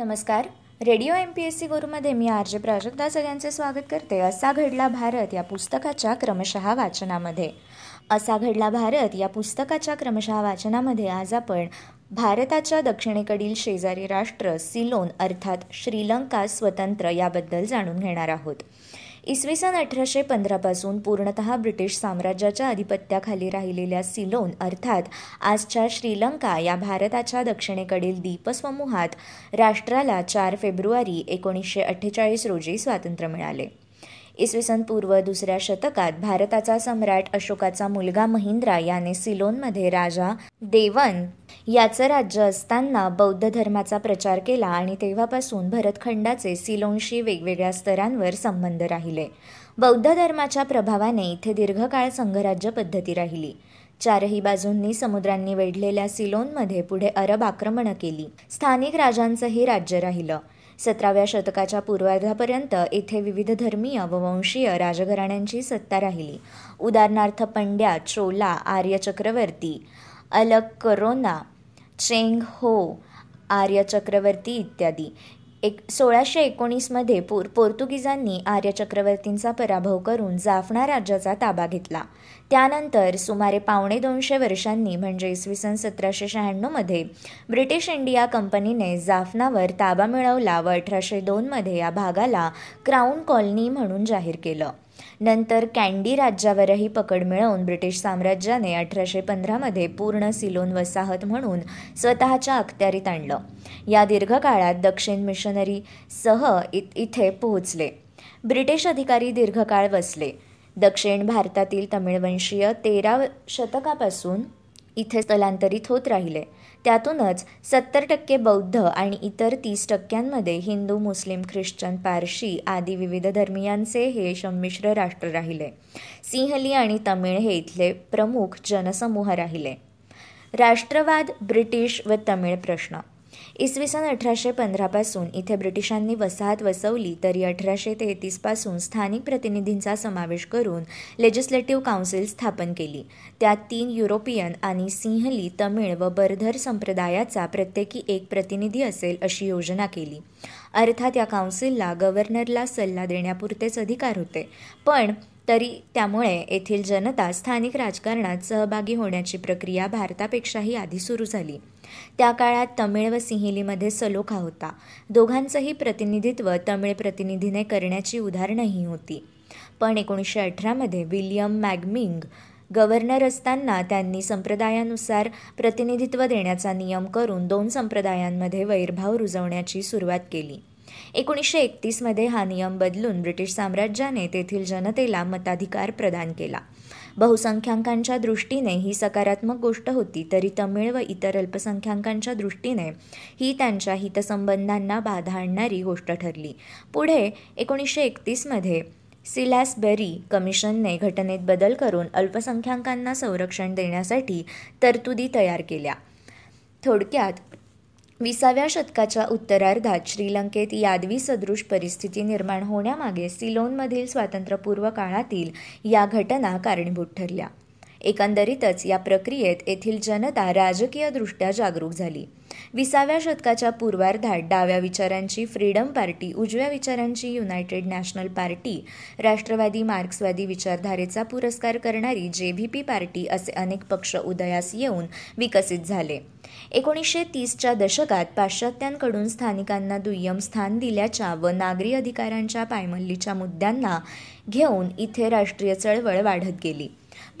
नमस्कार. Radio M P S C गुरुमध्ये मी R J Prajakta सगळ्यांचे स्वागत करते. असा घडला भारत या पुस्तकाच्या क्रमशः वाचनामध्ये. असा घडला भारत या पुस्तकाच्या क्रमशः वाचनामध्ये आज आपण भारताच्या दक्षिणेकडील शेजारी राष्ट्र सिलोन अर्थात श्रीलंका स्वतंत्र याबद्दल जाणून घेणार आहोत. इसवी सन अठराशे पंधरापासून पूर्णतः ब्रिटिश साम्राज्याच्या अधिपत्याखाली राहिलेल्या सिलोन अर्थात आजच्या श्रीलंका या भारताच्या दक्षिणेकडील द्वीपसमूहात राष्ट्राला चार फेब्रुवारी एकोणीसशे अठ्ठेचाळीस रोजी स्वातंत्र्य मिळाले. इसवी सन पूर्व दुसऱ्या शतकात भारताचा सम्राट अशोकाचा मुलगा महिंद्रा याने सिलोनमध्ये राजा देवन याचं राज्य असताना बौद्ध धर्माचा प्रचार केला आणि तेव्हापासून भरतखंडाचे सिलोनशी वेगवेगळ्या स्तरांवर संबंध राहिले. बौद्ध धर्माच्या प्रभावाने इथे दीर्घकाळ संघराज्य पद्धती राहिली. चारही बाजूंनी समुद्रांनी वेढलेल्या सिलोनमध्ये पुढे अरब आक्रमणं केली. स्थानिक राजांचंही राज्य राहिलं. सतराव्या शतकाच्या पूर्वार्धापर्यंत येथे विविध धर्मीय व वंशीय राजघराण्यांची सत्ता राहिली. उदाहरणार्थ पंड्या चोला आर्य चक्रवर्ती अलक करोना चेंग हो आर्य चक्रवर्ती इत्यादी. एक सोळाशे एकोणीसमध्ये पोर पोर्तुगीजांनी आर्य चक्रवर्तींचा पराभव करून जाफना राज्याचा ताबा घेतला. त्यानंतर सुमारे पावणे दोनशे वर्षांनी म्हणजे इसवी सन सतराशे शहाण्णवमध्ये ब्रिटिश इंडिया कंपनीने जाफनावर ताबा मिळवला व अठराशे दोनमध्ये या भागाला क्राऊन कॉलनी म्हणून जाहीर केलं. नंतर कॅन्डी राज्यावरही पकड मिळवून ब्रिटिश साम्राज्याने अठराशे पंधरामध्ये पूर्ण सिलोन वसाहत म्हणून स्वतःच्या अखत्यारीत आणलं. या दीर्घकाळात दक्षिण मिशनरीसह इथे पोहोचले. ब्रिटिश अधिकारी दीर्घकाळ वसले. दक्षिण भारतातील तमिळवंशीय तेरा शतकापासून इथे स्थलांतरित होत राहिले. त्यातूनच सत्तर टक्के बौद्ध आणि इतर तीस टक्क्यांमध्ये हिंदू मुस्लिम ख्रिश्चन पारशी आदी विविध धर्मियांचे हे संमिश्र राष्ट्र राहिले. सिंहली आणि तमिळ हे इथले प्रमुख जनसमूह राहिले. राष्ट्रवाद ब्रिटिश व तमिळ प्रश्न. इसवी सन अठराशे पंधरापासून इथे ब्रिटिशांनी वसाहत वसवली तरी अठराशे तेहतीसपासून स्थानिक प्रतिनिधींचा समावेश करून लेजिस्लेटिव्ह काउन्सिल स्थापन केली. त्यात तीन युरोपियन आणि सिंहली तमिळ व बर्धर संप्रदायाचा प्रत्येकी एक प्रतिनिधी असेल अशी योजना केली. अर्थात या काउन्सिलला गव्हर्नरला सल्ला देण्यापुरतेच अधिकार होते. पण तरी त्यामुळे येथील जनता स्थानिक राजकारणात सहभागी होण्याची प्रक्रिया भारतापेक्षाही आधी सुरू झाली. त्या काळात तमिळ व सिंहिलीमध्ये सलोखा होता. दोघांचंही प्रतिनिधित्व तमिळ प्रतिनिधीने करण्याची उदाहरणंही होती. पण एकोणीसशे अठरामध्ये विलियम मॅगमिंग गव्हर्नर असताना त्यांनी संप्रदायानुसार प्रतिनिधित्व देण्याचा नियम करून दोन संप्रदायांमध्ये वैरभाव रुजवण्याची सुरुवात केली. एकोणीसशे एकतीसमध्ये हा नियम बदलून ब्रिटिश साम्राज्याने तेथील जनतेला मताधिकार प्रदान केला. बहुसंख्याकांच्या दृष्टीने ही सकारात्मक गोष्ट होती तरी तमिळ व इतर अल्पसंख्याकांच्या दृष्टीने ही त्यांच्या हितसंबंधांना बाधा आणणारी गोष्ट ठरली. पुढे एकोणीसशे एकतीसमध्ये सिलॅसबेरी कमिशनने घटनेत बदल करून अल्पसंख्याकांना संरक्षण देण्यासाठी तरतुदी तयार केल्या. थोडक्यात विसाव्या शतकाच्या उत्तरार्धात श्रीलंकेत यादवी सदृश परिस्थिती निर्माण होण्यामागे सिलोनमधील स्वातंत्र्यपूर्व काळातील या घटना कारणीभूत ठरल्या. एकंदरीतच या प्रक्रियेत येथील जनता राजकीयदृष्ट्या जागरूक झाली. विसाव्या शतकाच्या पूर्वार्धात डाव्या विचारांची फ्रीडम पार्टी उजव्या विचारांची युनायटेड नॅशनल पार्टी राष्ट्रवादी मार्क्सवादी विचारधारेचा पुरस्कार करणारी जे व्ही पी पार्टी असे अनेक पक्ष उदयास येऊन विकसित झाले. एकोणीसशे तीसच्या दशकात पाश्चात्यांकडून स्थानिकांना दुय्यम स्थान दिल्याच्या व नागरी अधिकारांच्या पायमल्लीच्या मुद्द्यांना घेऊन इथे राष्ट्रीय चळवळ वाढत गेली.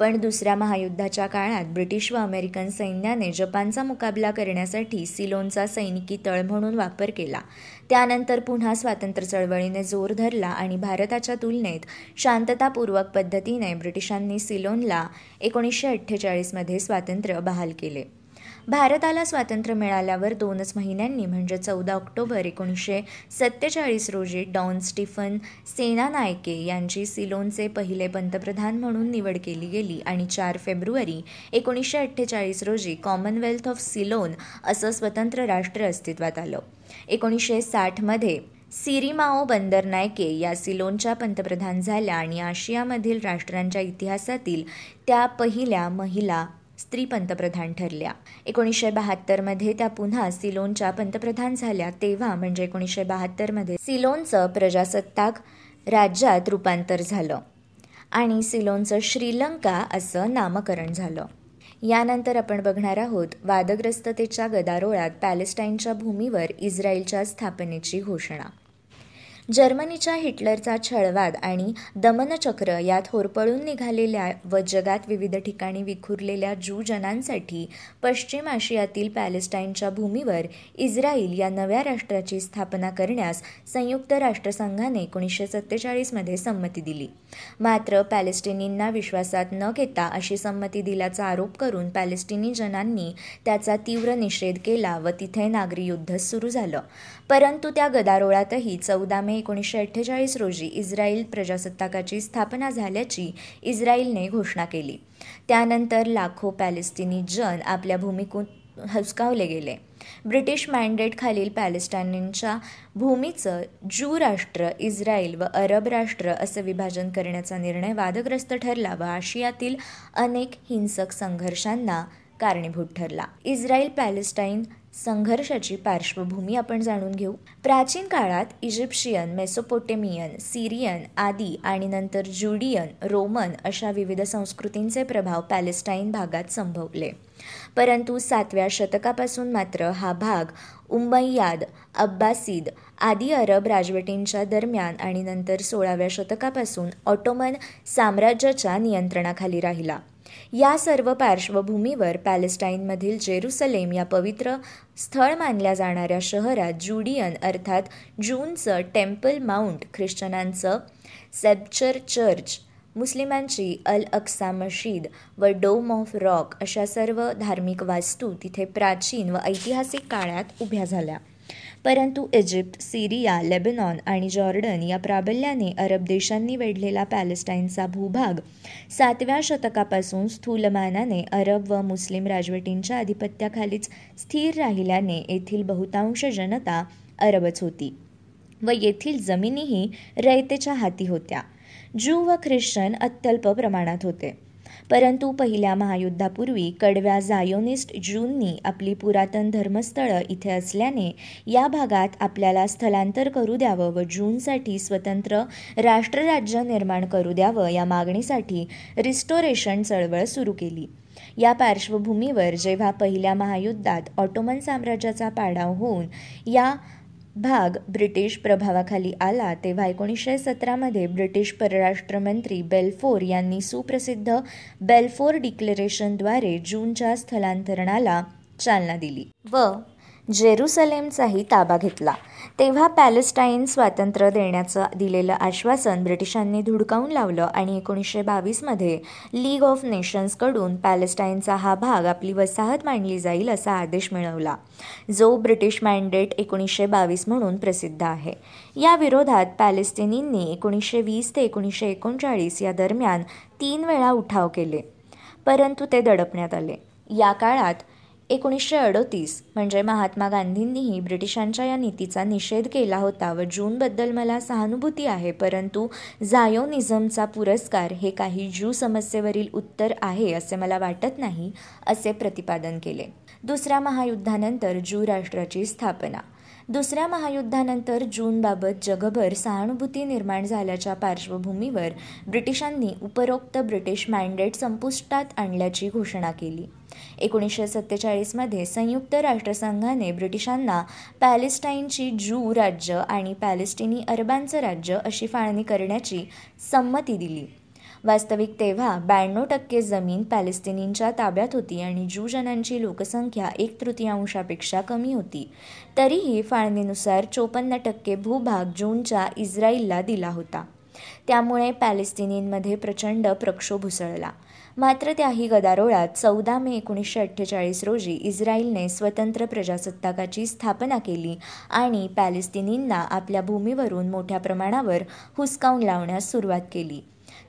पण दुसऱ्या महायुद्धाच्या काळात ब्रिटिश व अमेरिकन सैन्याने जपानचा मुकाबला करण्यासाठी सिलोनचा सैनिकी तळ म्हणून वापर केला. त्यानंतर पुन्हा स्वातंत्र्य चळवळीने जोर धरला आणि भारताच्या तुलनेत शांततापूर्वक पद्धतीने ब्रिटिशांनी सिलोनला एकोणीसशे अठ्ठेचाळीसमध्ये स्वातंत्र्य बहाल केले. भारताला स्वातंत्र्य मिळाल्यावर दोनच महिन्यांनी म्हणजे चौदा ऑक्टोबर एकोणीसशे सत्तेचाळीस रोजी डॉन स्टीफन सेनानायके यांची सिलोनचे पहिले पंतप्रधान म्हणून निवड केली गेली आणि चार फेब्रुवारी एकोणीसशे अठ्ठेचाळीस रोजी कॉमनवेल्थ ऑफ सिलोन असं स्वतंत्र राष्ट्र अस्तित्वात आलं. एकोणीसशे साठमध्ये सिरिमाओ बंदरनायके या सिलोनच्या पंतप्रधान झाल्या आणि आशियामधील राष्ट्रांच्या इतिहासातील त्या पहिल्या महिला स्त्री पंतप्रधान ठरल्या. एकोणीसशे बहात्तरमध्ये त्या पुन्हा सिलोनच्या पंतप्रधान झाल्या. तेव्हा म्हणजे एकोणीसशे बहात्तरमध्ये सिलोनचं प्रजासत्ताक राज्यात रूपांतर झालं आणि सिलोनचं श्रीलंका असं नामकरण झालं. यानंतर आपण बघणार आहोत वादग्रस्ततेच्या गदारोळात पॅलेस्टाईनच्या भूमीवर इस्रायलच्या स्थापनेची घोषणा. जर्मनीच्या हिटलरचा छळवाद आणि दमनचक्र यात होरपळून निघालेल्या व जगात विविध ठिकाणी विखुरलेल्या जू जनांसाठी पश्चिम आशियातील पॅलेस्टाईनच्या भूमीवर इस्रायल या नव्या राष्ट्राची स्थापना करण्यास संयुक्त राष्ट्रसंघाने एकोणीसशे सत्तेचाळीसमध्ये संमती दिली. मात्र पॅलेस्टिनींना विश्वासात न घेता अशी संमती दिल्याचा आरोप करून पॅलेस्टिनी जनांनी त्याचा तीव्र निषेध केला व तिथे नागरी युद्ध सुरू झालं. परंतु त्या गदारोळातही चौदा मे एकोणीसशे अठ्ठेचाळीस रोजी इस्रायल प्रजासत्ताकाची स्थापना झाल्याची इस्रायलने घोषणा केली. त्यानंतर लाखो पॅलेस्टिनी जन आपल्या भूमिकून हुसकावले गेले. ब्रिटिश मॅन्डेट खालील पॅलेस्टाईनच्या भूमीचं ज्यू राष्ट्र इस्रायल व अरब राष्ट्र असं विभाजन करण्याचा निर्णय वादग्रस्त ठरला व आशियातील अनेक हिंसक संघर्षांना कारणीभूत ठरला. इस्रायल पॅलेस्टाईन संघर्षाची पार्श्वभूमी आपण जाणून घेऊ. प्राचीन काळात इजिप्शियन मेसोपोटेमियन सिरियन आदी आणि नंतर ज्युडियन रोमन अशा विविध संस्कृतींचे प्रभाव पॅलेस्टाईन भागात संभवले. परंतु सातव्या शतकापासून मात्र हा भाग उम्मय्याद अब्बासीद आदी अरब राजवटींच्या दरम्यान आणि नंतर सोळाव्या शतकापासून ऑटोमन साम्राज्याच्या नियंत्रणाखाली राहिला. या सर्व पार्श्वभूमीवर पॅलेस्टाईनमधील जेरुसलेम या पवित्र स्थळ मानल्या जाणाऱ्या शहरात जुडियन अर्थात जूनचं टेम्पल माउंट ख्रिश्चनांचं सेप्चर चर्च मुस्लिमांची अल अक्सा मशीद व डोम ऑफ रॉक अशा सर्व धार्मिक वास्तू तिथे प्राचीन व ऐतिहासिक काळात उभ्या झाल्या. परंतु इजिप्त सिरिया लेबनॉन आणि जॉर्डन या प्राबल्याने अरब देशांनी वेढलेला पॅलेस्टाईनचा भूभाग सातव्या शतकापासून स्थूलमानाने अरब व मुस्लिम राजवटींच्या आधिपत्याखालीच स्थिर राहिल्याने येथील बहुतांश जनता अरबच होती व येथील जमिनीही रयतेच्या हाती होत्या. ज्यू व ख्रिश्चन अत्यल्प प्रमाणात होते. परंतु पहिल्या महायुद्धापूर्वी कडव्या झायोनिस्ट ज्यूंनी आपली पुरातन धर्मस्थळं इथे असल्याने या भागात आपल्याला स्थलांतर करू द्यावं व जूनसाठी स्वतंत्र राष्ट्रराज्य निर्माण करू द्यावं या मागणीसाठी रिस्टोरेशन चळवळ सुरू केली. या पार्श्वभूमीवर जेव्हा पहिल्या महायुद्धात ऑटोमन साम्राज्याचा पाडाव होऊन या भाग ब्रिटिश प्रभावाखाली आला तेव्हा एकोणीसशे सतरामध्ये ब्रिटिश परराष्ट्रमंत्री बेल्फोर यांनी सुप्रसिद्ध बेल्फोर डिक्लेरेशनद्वारे जूनच्या स्थलांतरणाला चालना दिली. व जेरुसलेमचाही ताबा घेतला. तेव्हा पॅलेस्टाईन स्वातंत्र्य देण्याचं दिलेलं आश्वासन ब्रिटिशांनी धुडकावून लावलं आणि एकोणीसशे बावीसमध्ये लीग ऑफ नेशन्सकडून पॅलेस्टाईनचा हा भाग आपली वसाहत मांडली जाईल असा आदेश मिळवला. जो ब्रिटिश मॅन्डेट एकोणीसशे बावीस म्हणून प्रसिद्ध आहे. या विरोधात पॅलेस्टिनींनी एकोणीसशे वीस ते एकोणीसशे एकोणचाळीस या दरम्यान तीन वेळा उठाव केले. परंतु ते दडपण्यात आले. या काळात एकोणीसशे अडोतीस. म्हणजे महात्मा गांधींनीही ब्रिटिशांच्या या नीतीचा निषेध केला होता व जूनबद्दल मला सहानुभूती आहे परंतु झायोनिझमचा पुरस्कार हे काही ज्यू समस्येवरील उत्तर आहे असे मला वाटत नाही असे प्रतिपादन केले. दुसऱ्या महायुद्धानंतर ज्यू राष्ट्राची स्थापना. दुसऱ्या महायुद्धानंतर जूनबाबत जगभर सहानुभूती निर्माण झाल्याच्या पार्श्वभूमीवर ब्रिटिशांनी उपरोक्त ब्रिटिश मॅन्डेट संपुष्टात आणल्याची घोषणा केली. एकोणीसशे सत्तेचाळीसमध्ये संयुक्त राष्ट्रसंघाने ब्रिटिशांना पॅलेस्टाईनची जू राज्य आणि पॅलेस्टिनी अरबांचं राज्य अशी फाळणी करण्याची संमती दिली. वास्तविक तेव्हा ब्याण्णव टक्के जमीन पॅलेस्टिनींच्या ताब्यात होती आणि ज्यू जनांची लोकसंख्या एक तृतीयांशापेक्षा कमी होती. तरीही फाळणीनुसार चोपन्न टक्के भूभाग जूनच्या इस्रायलला दिला होता. त्यामुळे पॅलेस्टिनींमध्ये प्रचंड प्रक्षोभ उसळला. मात्र त्याही गदारोळात चौदा मे एकोणीसशे अठ्ठेचाळीस रोजी इस्रायलने स्वतंत्र प्रजासत्ताकाची स्थापना केली आणि पॅलेस्टिनींना आपल्या भूमीवरून मोठ्या प्रमाणावर हुसकावून लावण्यास सुरुवात केली.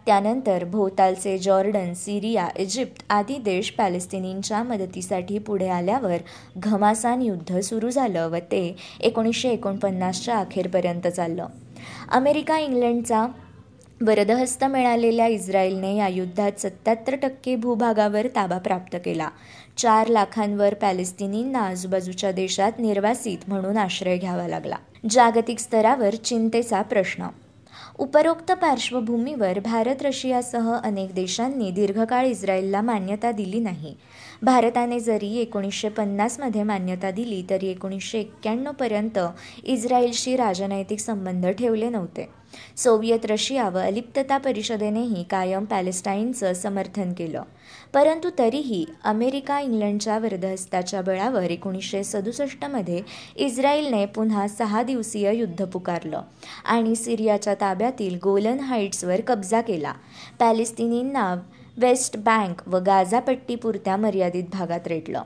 त्यानंतर भोवतालचे जॉर्डन सिरिया इजिप्त आदी देश पॅलेस्टिनींच्या मदतीसाठी पुढे आल्यावर घमासान युद्ध सुरू झालं व ते एकोणीसशे एकोणपन्नासच्या अखेरपर्यंत चाललं. अमेरिका इंग्लंडचा वरदहस्त मिळालेल्या इस्रायलने या युद्धात सत्याहत्तर टक्के भूभागावर ताबा प्राप्त केला. चार लाखांवर पॅलेस्टिनींना आजूबाजूच्या देशात निर्वासित म्हणून आश्रय घ्यावा लागला. जागतिक स्तरावर चिंतेचा प्रश्न उपरोक्त पार्श्वभूमीवर भारत रशियासह अनेक देशांनी दीर्घकाळ इस्रायलला मान्यता दिली नाही. भारताने जरी एकोणीसशे पन्नासमध्ये मान्यता दिली तरी एकोणीसशे एक्क्याण्णवपर्यंत इस्रायलशी राजनैतिक संबंध ठेवले नव्हते. सोव्हिएत रशिया व अलिप्तता परिषदेनेही कायम पॅलेस्टाईनचं समर्थन केलं. परंतु तरीही अमेरिका इंग्लंडच्या वर्धहस्ताच्या बळावर एकोणीसशे सदुसष्टमध्ये इस्रायलने पुन्हा सहा दिवसीय युद्ध पुकारलं आणि सिरियाच्या ताब्यातील गोलन हाईट्सवर कब्जा केला. पॅलेस्टिनींना वेस्ट बँक व गाझापट्टीपुरत्या मर्यादित भागात रेटलं.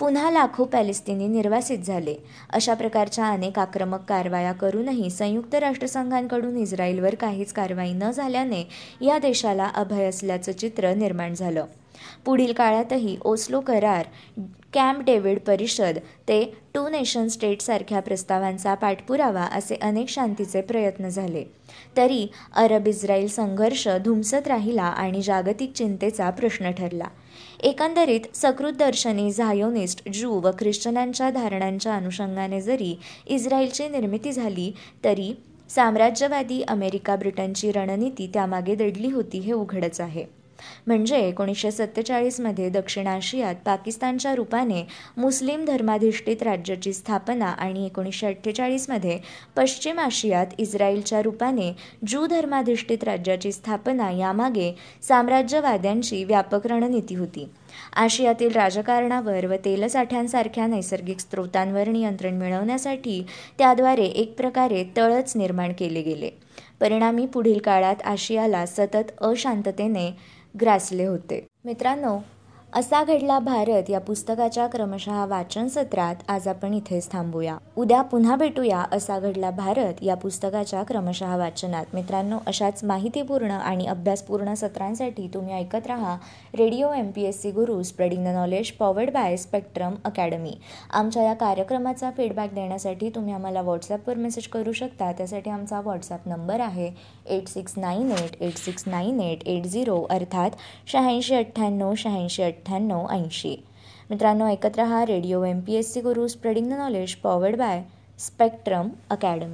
पुन्हा लाखो पॅलेस्टिनी निर्वासित झाले. अशा प्रकारच्या अनेक आक्रमक कारवाया करूनही संयुक्त राष्ट्रसंघांकडून इस्रायलवर काहीच कारवाई न झाल्याने या देशाला अभय असल्याचं चित्र निर्माण झालं. पुढील काळातही ओस्लो करार कॅम्प डेव्हिड परिषद ते टू नेशन स्टेटसारख्या प्रस्तावांचा पाठपुरावा असे अनेक शांतीचे प्रयत्न झाले. तरी अरब इस्रायल संघर्ष धुमसत राहिला आणि जागतिक चिंतेचा प्रश्न ठरला. एकंदरीत सकृत दर्शनी झायोनिस्ट ज्यू व ख्रिश्चनांच्या धारणांच्या अनुषंगाने जरी इस्रायलची निर्मिती झाली तरी साम्राज्यवादी अमेरिका ब्रिटनची रणनीती त्यामागे दडली होती हे उघडच आहे. म्हणजे एकोणीसशे सत्तेचाळीसमध्ये दक्षिण आशियात पाकिस्तानच्या रूपाने मुस्लिम धर्माधिष्ठित राज्याची स्थापना आणि एकोणीसशे अठ्ठेचाळीसमध्ये पश्चिम आशियात इस्रायलच्या रूपाने ज्यू धर्माधिष्ठित राज्याची स्थापना यामागे साम्राज्यवाद्यांची व्यापक रणनीती होती. आशियातील राजकारणावर व तेलसाठ्यांसारख्या नैसर्गिक स्रोतांवर नियंत्रण मिळवण्यासाठी त्याद्वारे एक प्रकारे तळच निर्माण केले गेले. परिणामी पुढील काळात आशियाला सतत अशांततेने ग्रासले होते. मित्रांनो असा घडला भारत या पुस्तकाच्या क्रमशः वाचन सत्रात आज आपण इथेच थांबूया. उद्या पुन्हा भेटूया असा घडला भारत या पुस्तकाच्या क्रमशः वाचनात. मित्रांनो अशाच माहितीपूर्ण आणि अभ्यासपूर्ण सत्रांसाठी तुम्ही ऐकत राहा radio M P S C Guru spreading the knowledge powered by Spectrum Academy. आमच्या या कार्यक्रमाचा फीडबॅक देण्यासाठी तुम्ही आम्हाला व्हॉट्सॲपवर मेसेज करू शकता. त्यासाठी आमचा व्हॉट्सॲप नंबर आहे eight six nine eight eight six nine eight eight zero अर्थात शहाऐंशी अठ्ठ्याण्णव शहाऐंशी अठ्ठ्याण्णव ऐंशी. मित्रांनो ऐकत रहा radio M P S C Guru spreading the knowledge powered by Spectrum Academy